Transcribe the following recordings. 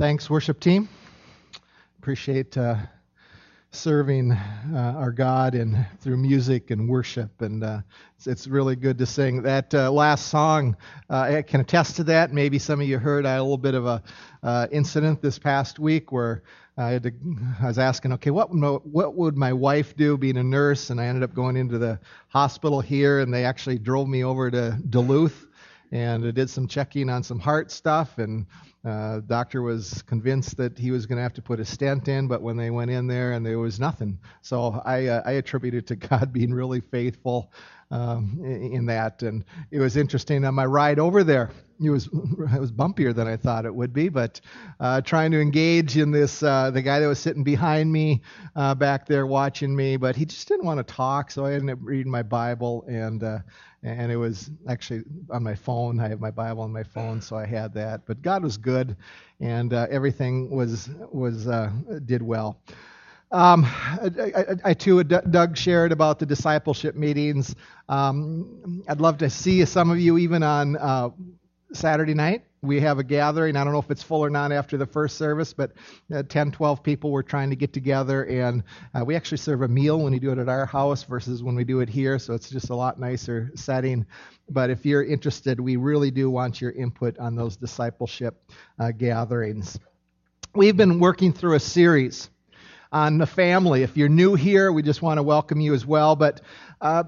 Thanks, worship team. Appreciate uh, serving uh, our God and through music and worship, and uh, it's, it's, really good to sing. That uh, last song, uh, I can attest to that. Maybe some of you heard I had a little bit of a uh, incident this past week where I, to, I was asking, okay, what what would my wife do being a nurse? And I ended up going into the hospital here, and they actually drove me over to Duluth and I did some checking on some heart stuff and uh, doctor was convinced that he was going to have to put a stent in, but when they went in there and there was nothing. So I, uh, I attribute it to God being really faithful um, in that. And it was interesting on my ride over there. It was it was bumpier than I thought it would be, but uh, trying to engage in this, uh, the guy that was sitting behind me uh, back there watching me, but he just didn't want to talk. So I ended up reading my Bible and uh, and it was actually on my phone. I have my Bible on my phone, so I had that. But God was good, and uh, everything was was uh, did well. Um, I, I, I, too, Doug shared about the discipleship meetings. Um, I'd love to see some of you even on uh, Saturday night we have a gathering. I don't know if it's full or not after the first service, but uh, 10, 12 people were trying to get together, and uh, we actually serve a meal when we do it at our house versus when we do it here, so it's just a lot nicer setting. But if you're interested, we really do want your input on those discipleship uh, gatherings. We've been working through a series on the family. If you're new here, we just want to welcome you as well. But uh,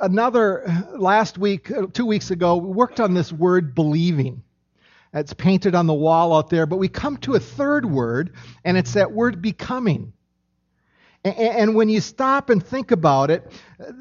another, last week, two weeks ago, we worked on this word believing. It's painted on the wall out there. But we come to a third word, and it's that word becoming. And when you stop and think about it,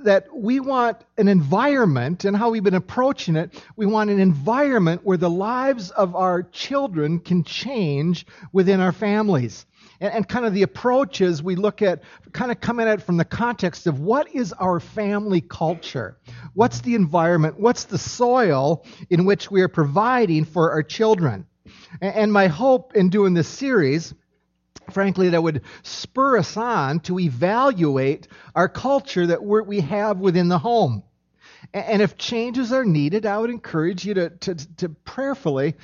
that we want an environment, and how we've been approaching it, we want an environment where the lives of our children can change within our families and, and kind of the approaches we look at, kind of coming at it from the context of what is our family culture? What's the environment? What's the soil in which we are providing for our children? And, and my hope in doing this series frankly, that would spur us on to evaluate our culture that we have within the home. And if changes are needed, I would encourage you to, to, to, prayerfully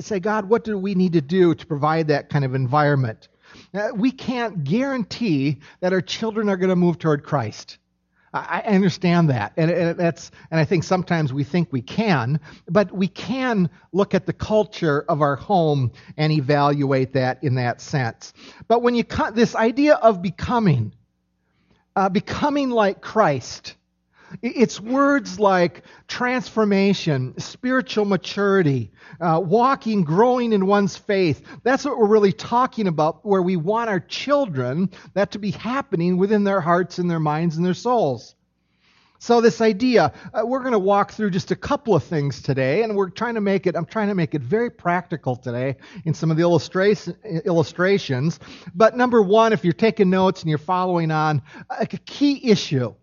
say, God, what do we need to do to provide that kind of environment? Uh, we can't guarantee that our children are going to move toward Christ. I understand that, and, that's, and I think sometimes we think we can, but we can look at the culture of our home and evaluate that in that sense. But when you cut this idea of becoming, uh, becoming like Christ, it's words like transformation, spiritual maturity, uh, walking, growing in one's faith. That's what we're really talking about, where we want our children that to be happening within their hearts and their minds and their souls. So this idea, uh, we're going to walk through just a couple of things today, and we're trying to make it. I'm trying to make it very practical today in some of the illustration, illustrations. But number one, if you're taking notes and you're following on, a key issue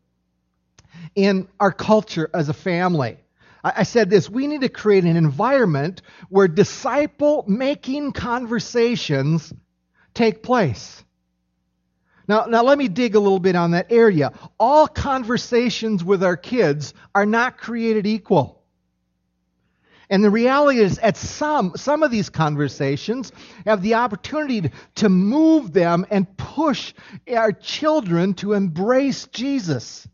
in our culture as a family. I said this we need to create an environment where disciple making conversations take place. Now, now, let me dig a little bit on that area. All conversations with our kids are not created equal. And the reality is, at some, some of these conversations have the opportunity to move them and push our children to embrace Jesus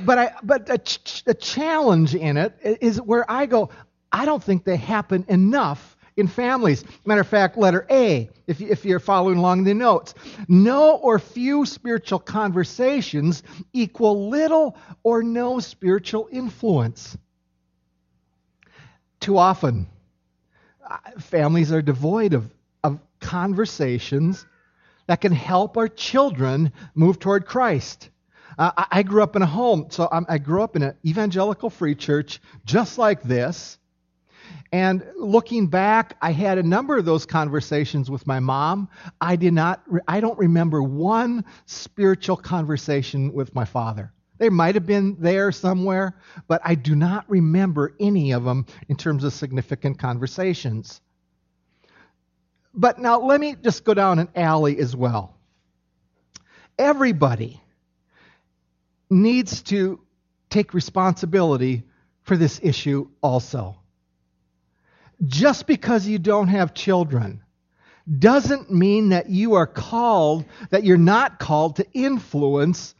but I, but a, ch- a challenge in it is where I go, I don't think they happen enough in families. Matter of fact, letter A, if, if you're following along the notes. No or few spiritual conversations equal little or no spiritual influence. Too often, uh, families are devoid of, of conversations that can help our children move toward Christ. Uh, I grew up in a home, so I grew up in an evangelical free church just like this. And looking back, I had a number of those conversations with my mom. I did not, I don't remember one spiritual conversation with my father. They might have been there somewhere, but I do not remember any of them in terms of significant conversations. But now let me just go down an alley as well. Everybody needs to take responsibility for this issue also. just because you don't have children doesn't mean that you are called, that you're not called to influence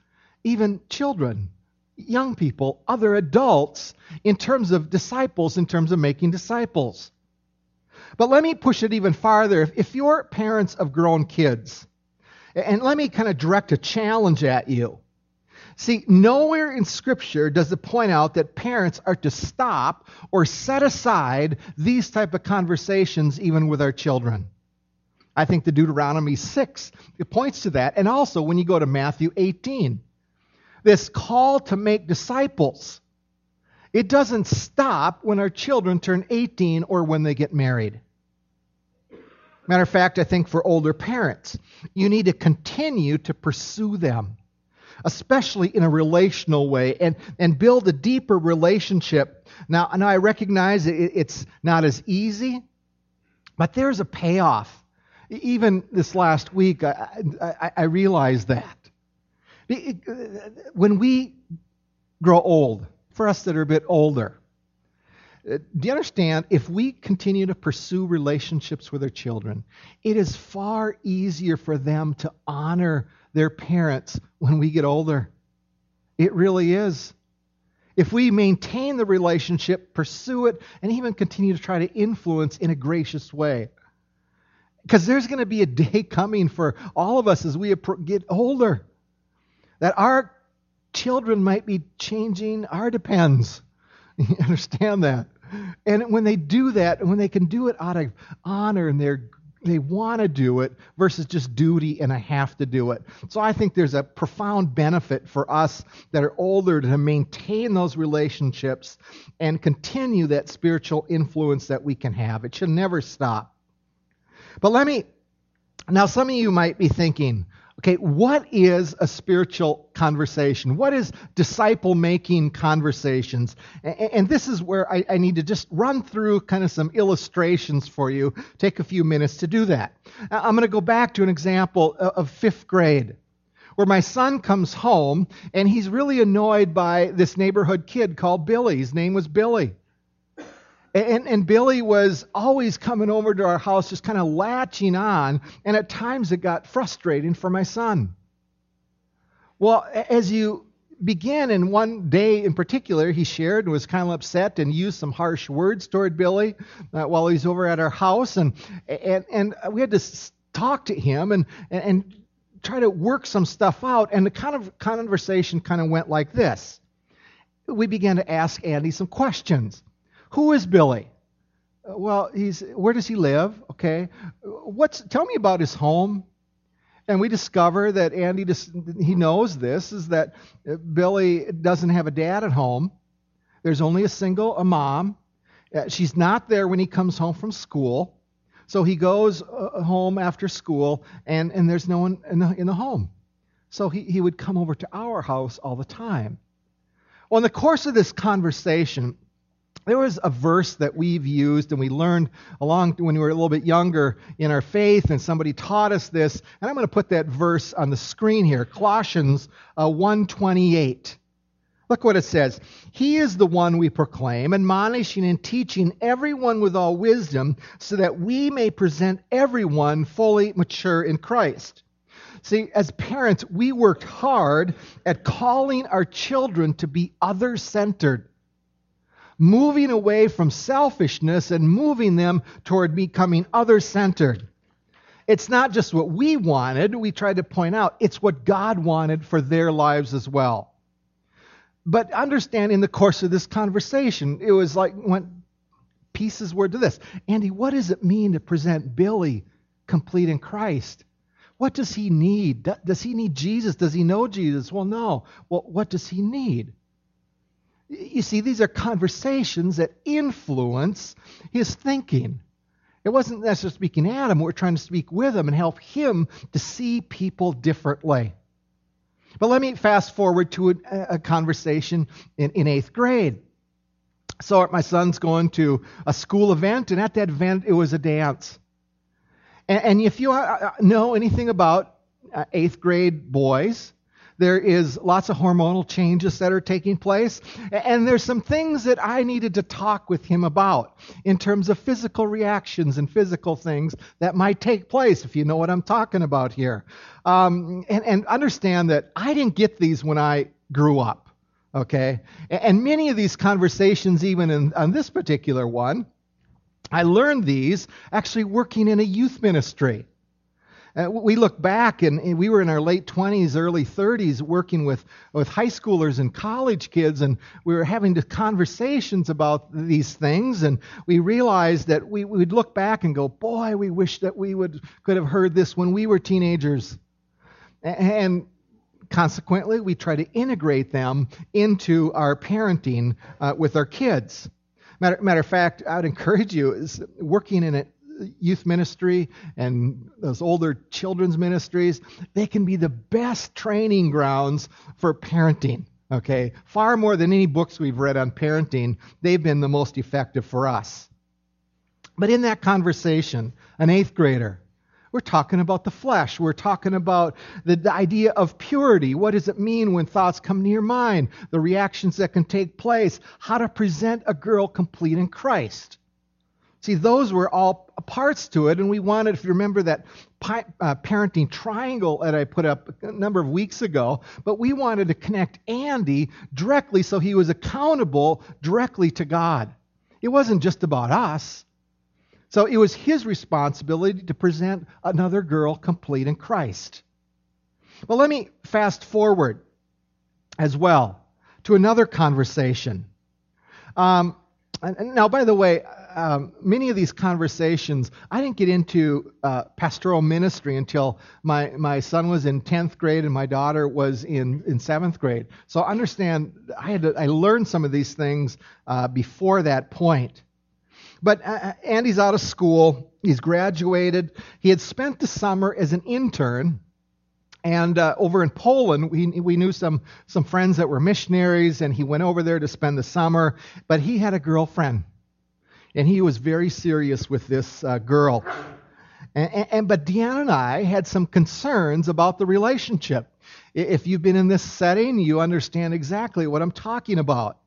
even children, young people, other adults in terms of disciples, in terms of making disciples. But let me push it even farther. If, you're parents of grown kids, and let me kind of direct a challenge at you. See, nowhere in Scripture does it point out that parents are to stop or set aside these type of conversations even with our children. I think the Deuteronomy 6 it points to that. And also when you go to Matthew 18, this call to make disciples, it doesn't stop when our children turn 18 or when they get married. Matter of fact, I think for older parents, you need to continue to pursue them, especially in a relational way, and, and build a deeper relationship. Now, now I recognize it, it's not as easy, but there's a payoff. Even this last week, I, I, I realized that. When we grow old, for us that are a bit older, uh, do you understand? If we continue to pursue relationships with our children, it is far easier for them to honor their parents when we get older. It really is. If we maintain the relationship, pursue it, and even continue to try to influence in a gracious way. Because there's going to be a day coming for all of us as we get older that our children might be changing our depends. You understand that? And when they do that, and when they can do it out of honor and they're they want to do it versus just duty and I have to do it. So I think there's a profound benefit for us that are older to maintain those relationships and continue that spiritual influence that we can have. It should never stop. But let me, now some of you might be thinking, Okay, what is a spiritual conversation? What is disciple making conversations? And this is where I need to just run through kind of some illustrations for you. Take a few minutes to do that. Uh, I'm going to go back to an example of fifth grade where my son comes home and he's really annoyed by this neighborhood kid called Billy. His name was Billy. And, and Billy was always coming over to our house, just kind of latching on, and at times it got frustrating for my son. Well, as you begin, and one day in particular, he shared and was kind of upset and used some harsh words toward Billy uh, while he's over at our house, and and and we had to talk to him and and try to work some stuff out. And the kind of conversation kind of went like this: we began to ask Andy some questions. Who is Billy? Uh, well, he's where does he live? Okay. What's tell me about his home? And we discover that Andy just, he knows this is that uh, Billy doesn't have a dad at home. There's only a single a mom. Uh, she's not there when he comes home from school. So he goes home after school, and, and there's no one in the, in the home. So he, he would come over to our house all the time. Well, in the course of this conversation, there was a verse that we've used and we learned along when we were a little bit younger in our faith and somebody taught us this and i'm going to put that verse on the screen here colossians uh, 128 look what it says. He is the one we proclaim admonishing and teaching everyone with all wisdom so that we may present everyone fully mature in christ. See, as parents, we worked hard at calling our children to be other centered moving away from selfishness and moving them toward becoming other centered. It's not just what we wanted, we tried to point out, it's what God wanted for their lives as well. But understand in the course of this conversation, it was like when pieces were to this Andy, what does it mean to present Billy complete in Christ? What does he need? Does he need Jesus? Does he know Jesus? Well, no. Well, what does he need? You see, these are conversations that influence his thinking. It wasn't necessarily speaking at him, we're trying to speak with him and help him to see people differently. But let me fast forward to a, a conversation in, in eighth grade. So my son's going to a school event, and at that event, it was a dance. And, and if you uh, uh, know anything about uh, eighth grade boys, There is lots of hormonal changes that are taking place. And there's some things that I needed to talk with him about in terms of physical reactions and physical things that might take place, if you know what I'm talking about here. Um, and, and understand that I didn't get these when I grew up. Okay? And many of these conversations, even in, on this particular one, I learned these actually working in a youth ministry. Uh, we look back and, we were in our late 20s, early 30s working with, with high schoolers and college kids, and we were having conversations about these things. And we realized that we would look back and go, Boy, we wish that we would, could have heard this when we were teenagers. And consequently, we try to integrate them into our parenting uh, with our kids. Matter, matter of fact, I would encourage you, is working in a youth ministry and those older children's ministries, they can be the best training grounds for parenting. Okay, far more than any books we've read on parenting, they've been the most effective for us. But in that conversation, an eighth grader we're talking about the flesh. We're talking about the, the, idea of purity. What does it mean when thoughts come near mind? The reactions that can take place. How to present a girl complete in Christ. See, those were all parts to it, and we wanted, if you remember that pi- uh, parenting triangle that I put up a number of weeks ago, but we wanted to connect Andy directly so he was accountable directly to God. It wasn't just about us. So it was his responsibility to present another girl complete in Christ. Well, let me fast forward as well to another conversation. Um, and now, by the way, um, many of these conversations, I didn't get into uh, pastoral ministry until my, my son was in 10th grade and my daughter was in, in 7th grade. So understand, I, had to, I learned some of these things uh, before that point. But uh, uh, Andy's out of school. He's graduated. He had spent the summer as an intern. And uh, over in Poland, we, we knew some, some friends that were missionaries, and he went over there to spend the summer. But he had a girlfriend, and he was very serious with this uh, girl. And, and, and, but Deanna and I had some concerns about the relationship. If you've been in this setting, you understand exactly what I'm talking about.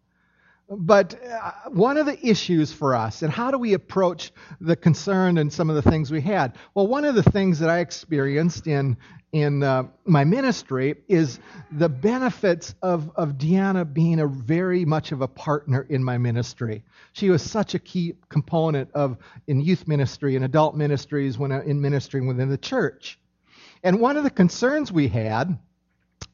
But uh, one of the issues for us, and how do we approach the concern and some of the things we had? Well, one of the things that I experienced in in uh, my ministry is the benefits of, of Deanna being a very much of a partner in my ministry. She was such a key component of in youth ministry and adult ministries when in ministering within the church. And one of the concerns we had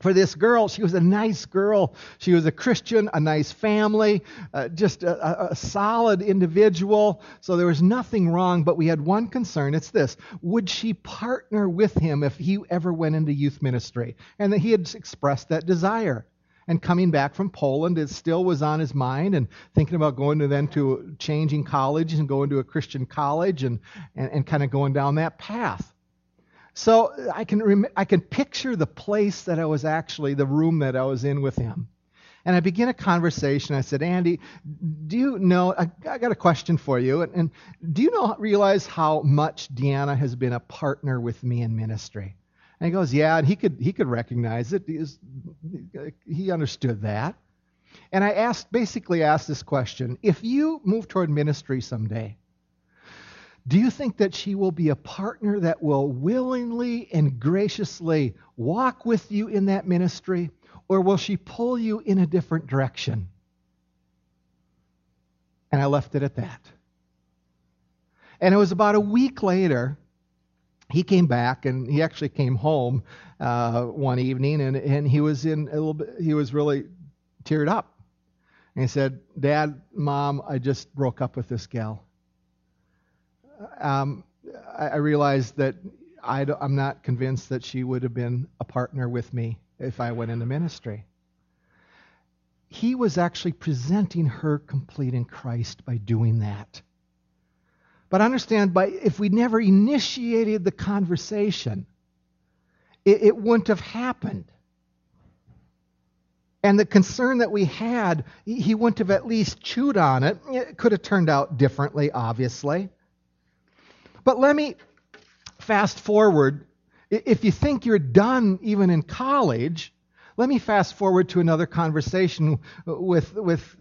for this girl. She was a nice girl. She was a Christian, a nice family, uh, just a, a, solid individual. So there was nothing wrong, but we had one concern. It's this Would she partner with him if he ever went into youth ministry? And he had expressed that desire. And coming back from Poland, it still was on his mind, and thinking about going to then to changing college and going to a Christian college and, and, and kind of going down that path. So uh, I can, rem- I can picture the place that I was actually, the room that I was in with him. And I begin a conversation. I said, Andy, do you know? I, I got a question for you. And, and, do you know, realize how much Deanna has been a partner with me in ministry? And he goes, Yeah. And he could, he could recognize it. He, he understood that. And I asked, basically asked this question If you move toward ministry someday, do you think that she will be a partner that will willingly and graciously walk with you in that ministry, or will she pull you in a different direction? And I left it at that. And it was about a week later, he came back and he actually came home uh, one evening and, and he was in a little bit, he was really teared up. And he said, Dad, Mom, I just broke up with this gal um, I, I realized that I am not convinced that she would have been a partner with me if I went into ministry. He was actually presenting her complete in Christ by doing that. But understand, by if we never initiated the conversation, it, it wouldn't have happened. And the concern that we had, he wouldn't have at least chewed on it. It could have turned out differently, obviously. But let me fast forward. If you think you're done even in college, Let me fast forward to another conversation with, with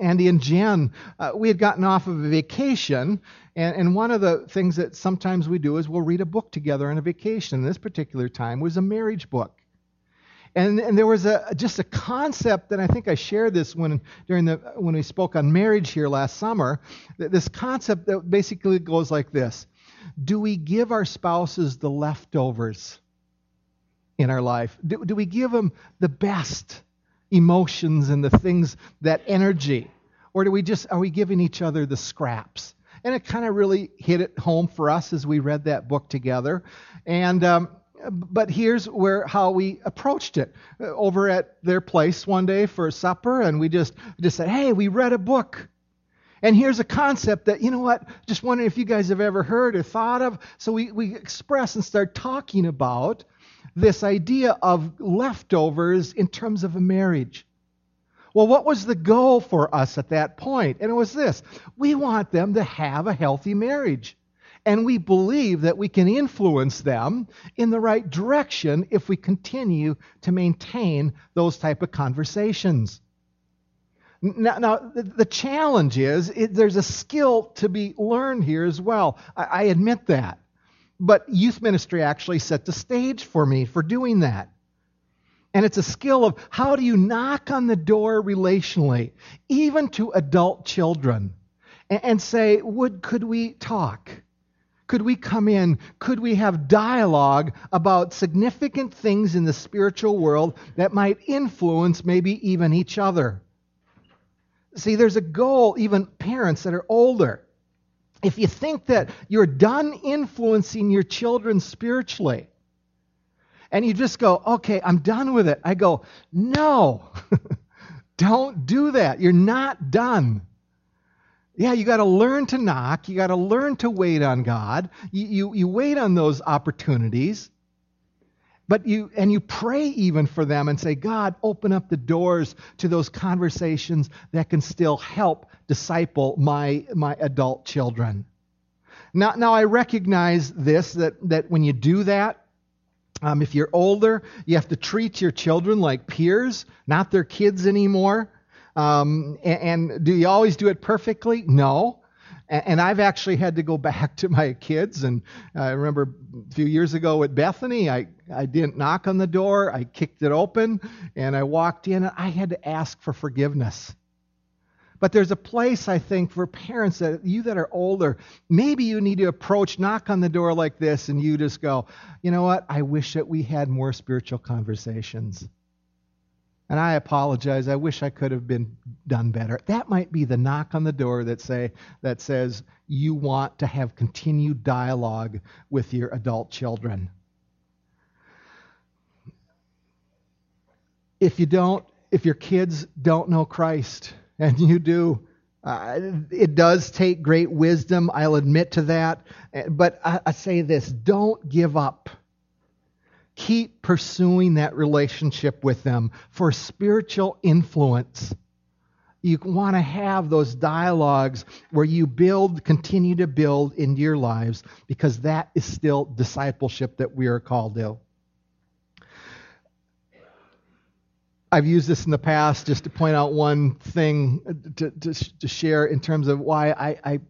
Andy and Jen. Uh, we had gotten off of a vacation, and, and one of the things that sometimes we do is we'll read a book together on a vacation. This particular time was a marriage book. And, and there was a, just a concept, and I think I shared this when, during the, when we spoke on marriage here last summer. This concept that basically goes like this Do we give our spouses the leftovers in our life? Do, do we give them the best emotions and the things, that energy? Or do we just, are we giving each other the scraps? And it kind of really hit it home for us as we read that book together. And, um, but here's where how we approached it over at their place one day for supper and we just just said hey we read a book and here's a concept that you know what just wondering if you guys have ever heard or thought of so we, we express and start talking about this idea of leftovers in terms of a marriage well what was the goal for us at that point? and it was this we want them to have a healthy marriage and we believe that we can influence them in the right direction if we continue to maintain those type of conversations. Now, now the, challenge is it, there's a skill to be learned here as well. I, I admit that. But youth ministry actually set the stage for me for doing that. And it's a skill of how do you knock on the door relationally, even to adult children, and, and say, Would could we talk? Could we come in? Could we have dialogue about significant things in the spiritual world that might influence maybe even each other? See, there's a goal, even parents that are older. If you think that you're done influencing your children spiritually, and you just go, okay, I'm done with it, I go, no, don't do that. You're not done. Yeah, you got to learn to knock. You got to learn to wait on God. You, you, you wait on those opportunities. But you, and you pray even for them and say, God, open up the doors to those conversations that can still help disciple my, my adult children. Now, now I recognize this, that, that when you do that, um, if you're older, you have to treat your children like peers, not their kids anymore. Um, and, and do you always do it perfectly? No. And I've actually had to go back to my kids. And I remember a few years ago at Bethany, I, I didn't knock on the door. I kicked it open and I walked in and I had to ask for forgiveness. But there's a place, I think, for parents that you that are older, maybe you need to approach, knock on the door like this, and you just go, you know what? I wish that we had more spiritual conversations. And I apologize. I wish I could have been done better. That might be the knock on the door that say that says you want to have continued dialogue with your adult children. If you don't, if your kids don't know Christ and you do, uh, it does take great wisdom. I'll admit to that. But I, I say this: don't give up keep pursuing that relationship with them for spiritual influence. You want to have those dialogues where you build, continue to build into your lives because that is still discipleship that we are called to. I've used this in the past just to point out one thing to, to, to share in terms of why I, I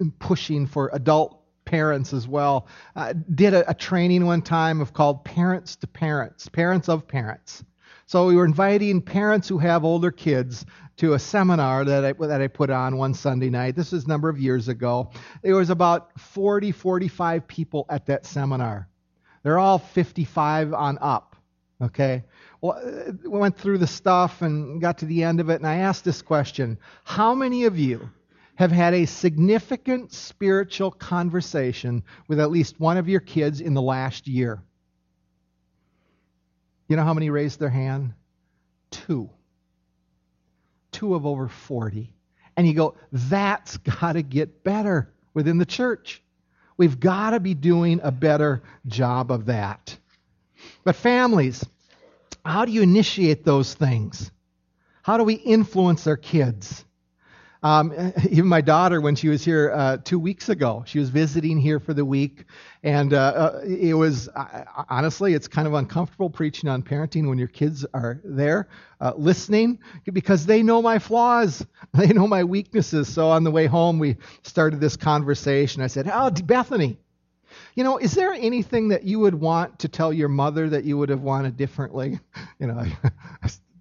am pushing for adult parents as well. Uh, did a, a training one time of called Parents to Parents, Parents of Parents. So we were inviting parents who have older kids to a seminar that I, that I put on one Sunday night. This was a number of years ago. There was about 40, 45 people at that seminar. They're all 55 on up. Okay? Well, uh, we went through the stuff and got to the end of it, and I asked this question How many of you have had a significant spiritual conversation with at least one of your kids in the last year? You know how many raised their hand? Two. Two of over 40. And you go, that's got to get better within the church. We've got to be doing a better job of that. But families, how do you initiate those things? How do we influence our kids? Um, even my daughter, when she was here uh, two weeks ago, she was visiting here for the week, and uh, uh, it was honestly, it's kind of uncomfortable preaching on parenting when your kids are there uh, listening because they know my flaws, they know my weaknesses. So on the way home, we started this conversation. I said, "Oh, Bethany." You know, is there anything that you would want to tell your mother that you would have wanted differently? You know,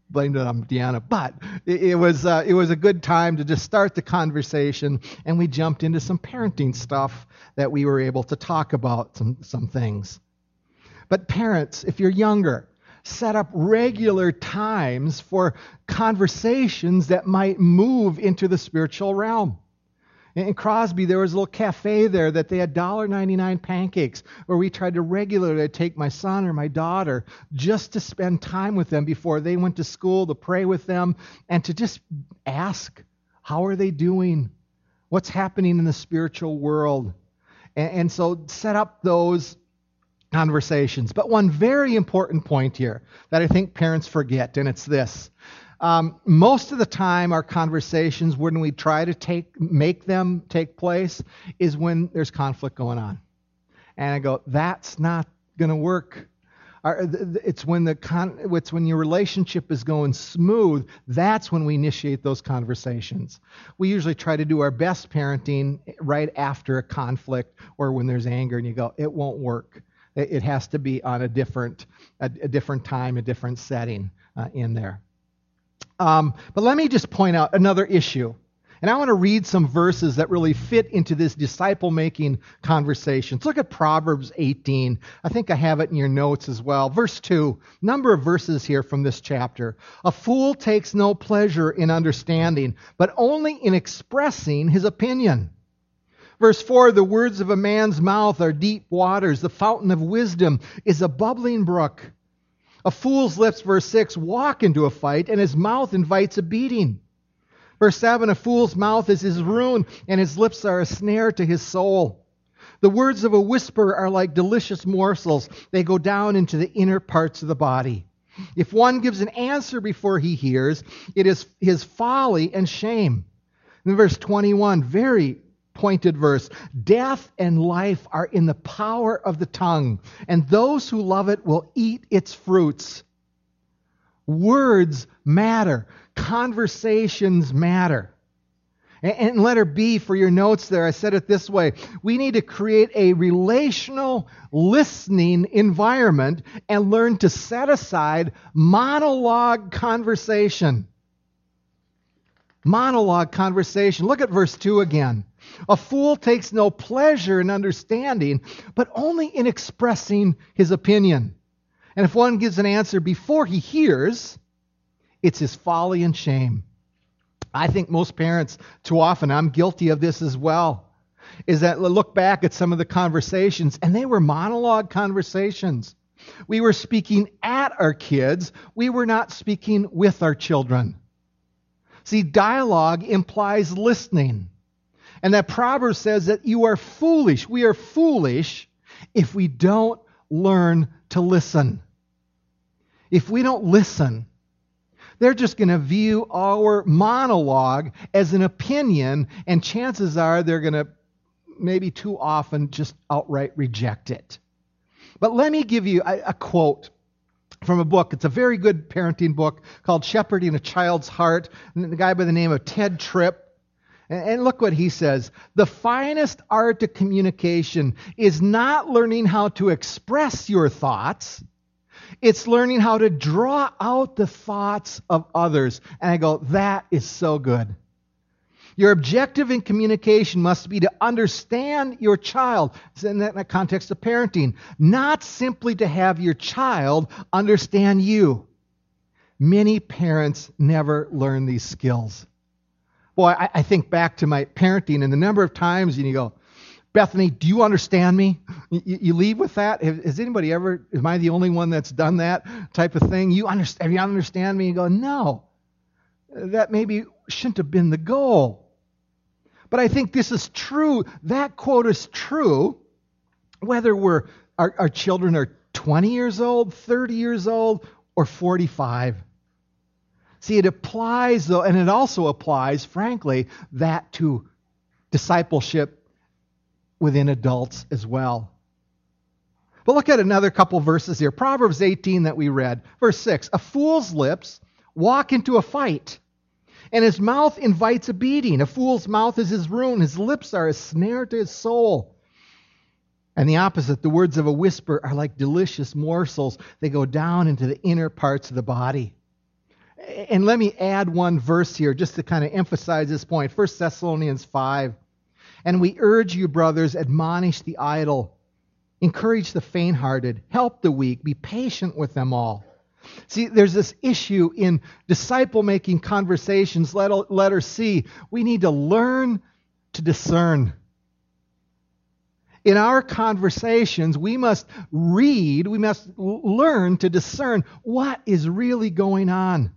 blamed it on Deanna, but it, it was uh, it was a good time to just start the conversation, and we jumped into some parenting stuff that we were able to talk about some some things. But parents, if you're younger, set up regular times for conversations that might move into the spiritual realm. In Crosby, there was a little cafe there that they had $1.99 pancakes where we tried to regularly take my son or my daughter just to spend time with them before they went to school, to pray with them, and to just ask, how are they doing? What's happening in the spiritual world? And, and so set up those conversations. But one very important point here that I think parents forget, and it's this um, most of the time, our conversations, when we try to take, make them take place, is when there's conflict going on. And I go, that's not going to work. It's when the con- it's when your relationship is going smooth. That's when we initiate those conversations. We usually try to do our best parenting right after a conflict or when there's anger, and you go, it won't work. It has to be on a different a, a different time, a different setting uh, in there. Um, but let me just point out another issue. And I want to read some verses that really fit into this disciple making conversation. Let's look at Proverbs 18. I think I have it in your notes as well. Verse 2, number of verses here from this chapter. A fool takes no pleasure in understanding, but only in expressing his opinion. Verse 4 The words of a man's mouth are deep waters, the fountain of wisdom is a bubbling brook. A fool's lips, verse 6, walk into a fight, and his mouth invites a beating. Verse 7 A fool's mouth is his ruin, and his lips are a snare to his soul. The words of a whisper are like delicious morsels, they go down into the inner parts of the body. If one gives an answer before he hears, it is his folly and shame. In verse 21, very pointed verse Death and life are in the power of the tongue, and those who love it will eat its fruits. Words matter, conversations matter. And letter B for your notes there, I said it this way. We need to create a relational listening environment and learn to set aside monologue conversation. Monologue conversation. Look at verse 2 again. A fool takes no pleasure in understanding, but only in expressing his opinion. And if one gives an answer before he hears, it's his folly and shame. I think most parents, too often, I'm guilty of this as well, is that look back at some of the conversations, and they were monologue conversations. We were speaking at our kids, we were not speaking with our children. See, dialogue implies listening. And that proverb says that you are foolish. We are foolish if we don't learn to listen. If we don't listen, they're just going to view our monologue as an opinion, and chances are they're going to maybe too often just outright reject it. But let me give you a, a quote from a book. It's a very good parenting book called Shepherding a Child's Heart. And the guy by the name of Tedd Tripp and look what he says. The finest art of communication is not learning how to express your thoughts, it's learning how to draw out the thoughts of others. And I go, that is so good. Your objective in communication must be to understand your child. In that context of parenting, not simply to have your child understand you. Many parents never learn these skills. Boy, I, I think back to my parenting and the number of times and you go, Bethany, do you understand me? You, you leave with that. Has anybody ever? Am I the only one that's done that type of thing? You understand? You understand me? You go, no. That maybe shouldn't have been the goal. But I think this is true. That quote is true, whether we're our, our children are 20 years old, 30 years old, or 45. See, it applies, though, and it also applies, frankly, that to discipleship within adults as well. But look at another couple verses here. Proverbs 18 that we read, verse 6 A fool's lips walk into a fight, and his mouth invites a beating. A fool's mouth is his ruin, his lips are a snare to his soul. And the opposite, the words of a whisper are like delicious morsels. They go down into the inner parts of the body. And let me add one verse here just to kind of emphasize this point. point 1 Thessalonians 5. And we urge you, brothers, admonish the idle, encourage the faint hearted, help the weak, be patient with them all. See, there's this issue in disciple making conversations, letter C. We need to learn to discern. In our conversations, we must read, we must learn to discern what is really going on.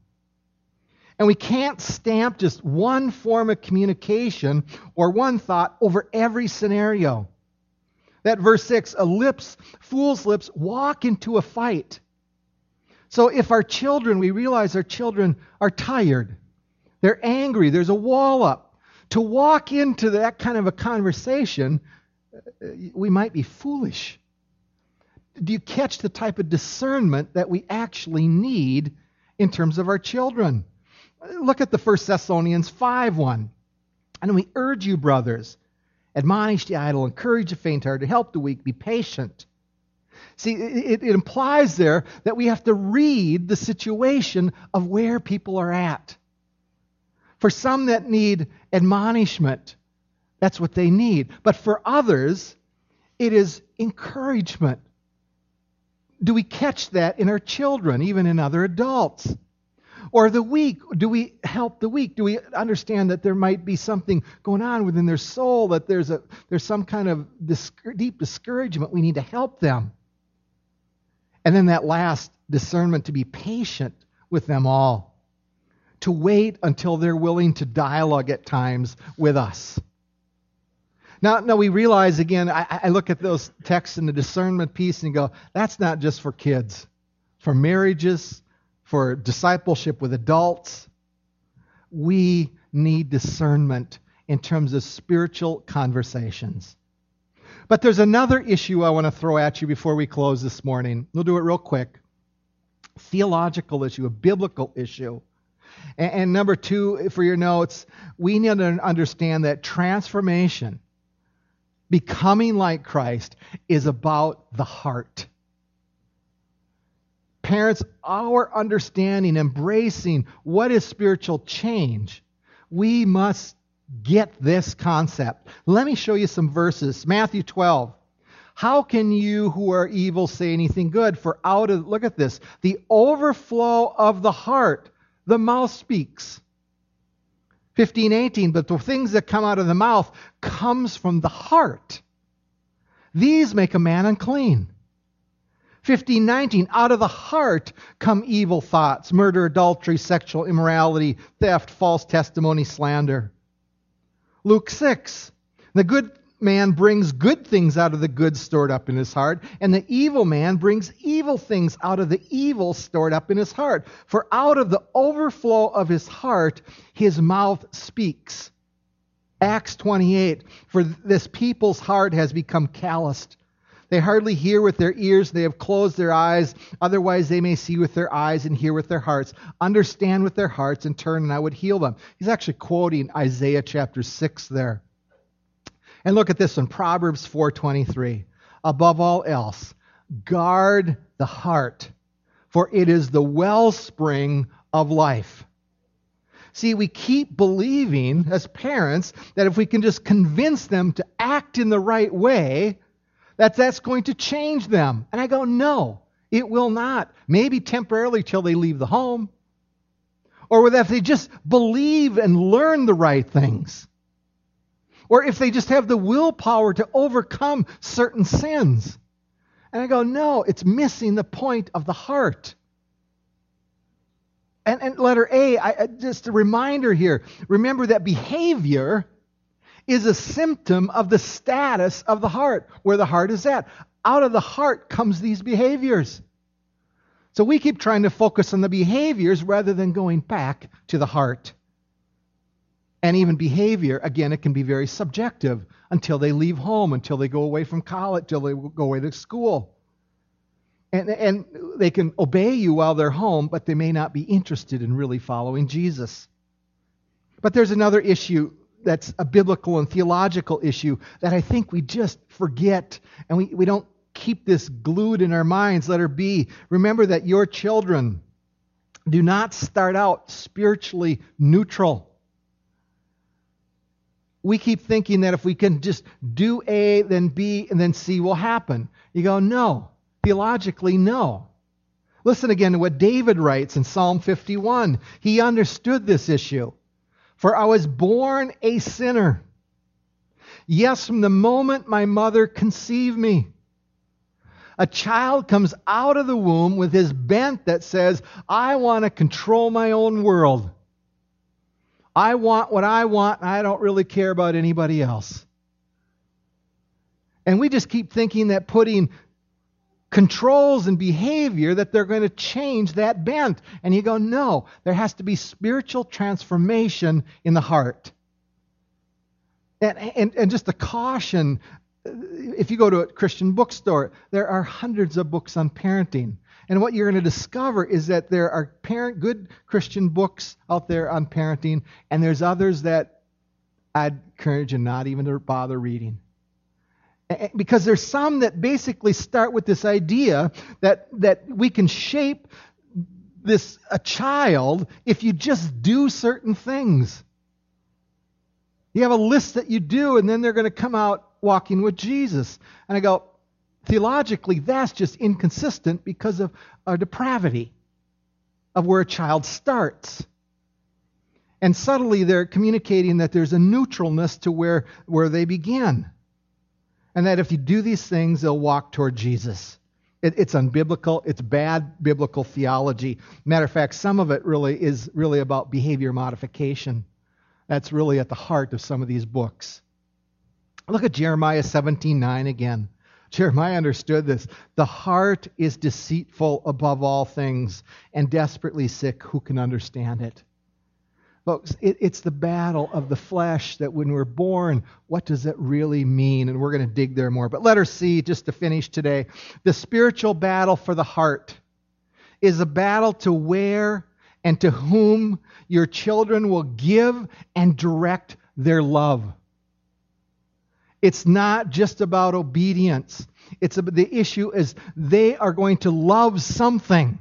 And we can't stamp just one form of communication or one thought over every scenario. That verse 6 a lips, fool's lips walk into a fight. So if our children, we realize our children are tired, they're angry, there's a wall up. To walk into that kind of a conversation, uh, we might be foolish. Do you catch the type of discernment that we actually need in terms of our children? Look at the First Thessalonians 5 1. And we urge you, brothers, admonish the idle, encourage the faint hearted, help the weak, be patient. See, it, it, implies there that we have to read the situation of where people are at. For some that need admonishment, that's what they need. But for others, it is encouragement. Do we catch that in our children, even in other adults? Or the weak, do we help the weak? Do we understand that there might be something going on within their soul, that there's, a, there's some kind of deep discouragement? We need to help them. And then that last discernment to be patient with them all, to wait until they're willing to dialogue at times with us. Now, now we realize again, I, I look at those texts in the discernment piece and go, that's not just for kids, for marriages, for discipleship with adults. We need discernment in terms of spiritual conversations. But there's another issue I want to throw at you before we close this morning. We'll do it real quick. Theological issue, a biblical issue. And, and number two, for your notes, we need to understand that transformation, becoming like Christ, is about the heart. Parents, our understanding, embracing what is spiritual change, we must get this concept. Let me show you some verses. Matthew 12. How can you who are evil say anything good? For out of, look at this, the overflow of the heart, the mouth speaks. 15, 18, but the things that come out of the mouth comes from the heart. These make a man unclean. 15, 19, out of the heart come evil thoughts, murder, adultery, sexual immorality, theft, false testimony, slander. Luke 6. The good man brings good things out of the good stored up in his heart, and the evil man brings evil things out of the evil stored up in his heart. For out of the overflow of his heart, his mouth speaks. Acts 28. For this people's heart has become calloused they hardly hear with their ears, they have closed their eyes. Otherwise, they may see with their eyes and hear with their hearts, understand with their hearts, and turn, and I would heal them. He's actually quoting Isaiah chapter 6 there. And look at this one Proverbs 4:23. Above all else, guard the heart, for it is the wellspring of life. See, we keep believing as parents that if we can just convince them to act in the right way, that that's going to change them. And I go, no, it will not. Maybe temporarily till they leave the home. Or if they just believe and learn the right things. Or if they just have the willpower to overcome certain sins. And I go, no, it's missing the point of the heart. And, and letter A, I, just a reminder here remember that behavior is a symptom of the status of the heart, where the heart is at. Out of the heart comes these behaviors. So we keep trying to focus on the behaviors rather than going back to the heart. And even behavior, again, it can be very subjective until they leave home, until they go away from college, until they go away to school. And, and they can obey you while they're home, but they may not be interested in really following Jesus. But there's another issue that's a biblical and theological issue that I think we just forget and we, we don't keep this glued in our minds. Let her be. Remember that your children do not start out spiritually neutral. We keep thinking that if we can just do A, then B, and then C will happen. You go, no. Theologically, no. Listen again to what David writes in Psalm 51. He understood this issue. For I was born a sinner. Yes, from the moment my mother conceived me. A child comes out of the womb with his bent that says, I want to control my own world. I want what I want, and I don't really care about anybody else. And we just keep thinking that putting controls and behavior that they're going to change that bent. And you go, no, there has to be spiritual transformation in the heart. And, and, and just a caution uh, if you go to a Christian bookstore, there are hundreds of books on parenting. And what you're going to discover is that there are parent, good Christian books out there on parenting, and there's others that I'd encourage you not even to bother reading. Because there's some that basically start with this idea that, that we can shape this a child if you just do certain things. You have a list that you do, and then they're going to come out walking with Jesus. And I go, theologically, that's just inconsistent because of our depravity of where a child starts. And subtly, they're communicating that there's a neutralness to where, where they begin. And that if you do these things, they'll walk toward Jesus. It, it's unbiblical. It's bad biblical theology. Matter of fact, some of it really is really about behavior modification. That's really at the heart of some of these books. Look at Jeremiah 17:9 again. Jeremiah understood this. The heart is deceitful above all things and desperately sick. Who can understand it? Folks, it, it's the battle of the flesh that when we're born, what does it really mean? And we're going to dig there more. But let her see, just to finish today, the spiritual battle for the heart is a battle to where and to whom your children will give and direct their love. It's not just about obedience. It's the issue is they are going to love something.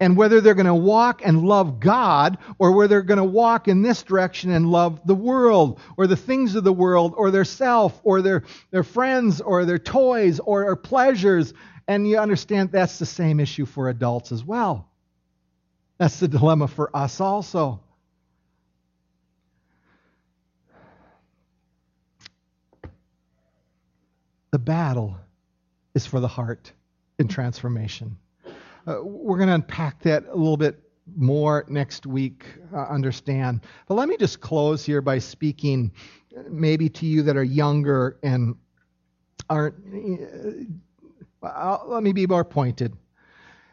And whether they're going to walk and love God, or whether they're going to walk in this direction and love the world, or the things of the world, or their self, or their, their friends, or their toys, or their pleasures. And you understand that's the same issue for adults as well. That's the dilemma for us also. The battle is for the heart in transformation. Uh, we're going to unpack that a little bit more next week, uh, understand. But let me just close here by speaking maybe to you that are younger and aren't. Uh, let me be more pointed.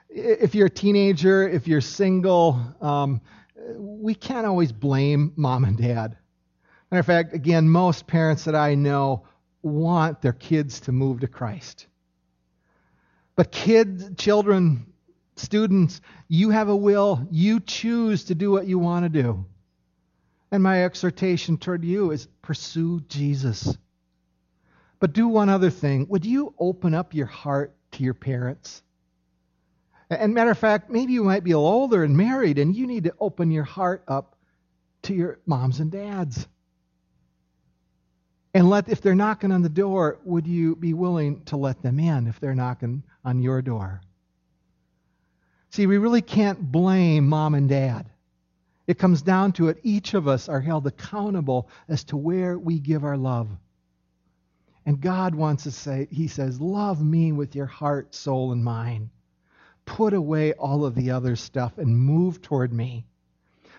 If you're a teenager, if you're single, um, we can't always blame mom and dad. Matter of fact, again, most parents that I know want their kids to move to Christ. But kids, children, students, you have a will. You choose to do what you want to do. And my exhortation toward you is pursue Jesus. But do one other thing. Would you open up your heart to your parents? And matter of fact, maybe you might be a little older and married, and you need to open your heart up to your moms and dads. And let, if they're knocking on the door, would you be willing to let them in if they're knocking on your door? See, we really can't blame mom and dad. It comes down to it. Each of us are held accountable as to where we give our love. And God wants to say, He says, Love me with your heart, soul, and mind. Put away all of the other stuff and move toward me.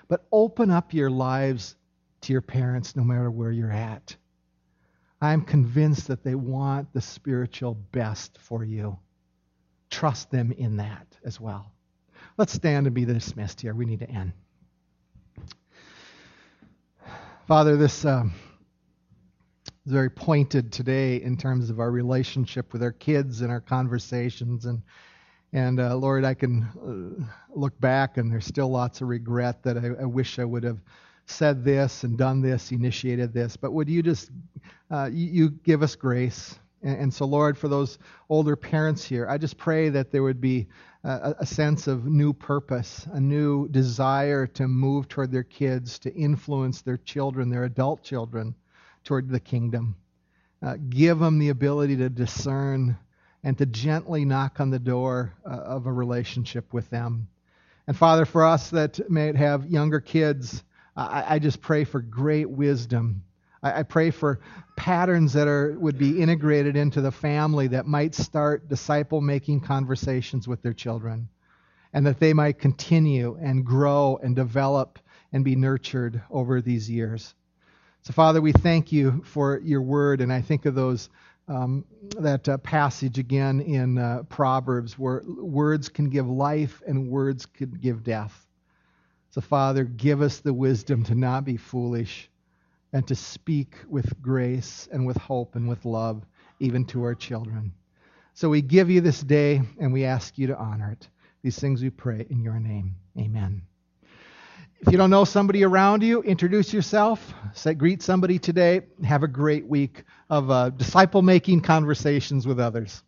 But open up your lives to your parents no matter where you're at. I'm convinced that they want the spiritual best for you. trust them in that as well. Let's stand and be dismissed here. We need to end. Father, this um, is very pointed today in terms of our relationship with our kids and our conversations. And, and uh, Lord, I can uh, look back and there's still lots of regret that I, I, wish I would have said this and done this, initiated this. But would you just, uh, you, you, give us grace. And, and, so, Lord, for those older parents here, I just pray that there would be a, a sense of new purpose, a new desire to move toward their kids, to influence their children, their adult children toward the kingdom. Uh, give them the ability to discern and to gently knock on the door uh, of a relationship with them. And Father, for us that may have younger kids, I, I just pray for great wisdom. I, I pray for patterns that are would be integrated into the family that might start disciple-making conversations with their children, and that they might continue and grow and develop and be nurtured over these years. So, Father, we thank you for your word, and I think of those um, that uh, passage again in uh, Proverbs where words can give life and words can give death. So, Father, give us the wisdom to not be foolish and to speak with grace and with hope and with love, even to our children. So, we give you this day and we ask you to honor it. These things we pray in your name. Amen. If you don't know somebody around you, introduce yourself. Say, greet somebody today. Have a great week of uh, disciple making conversations with others.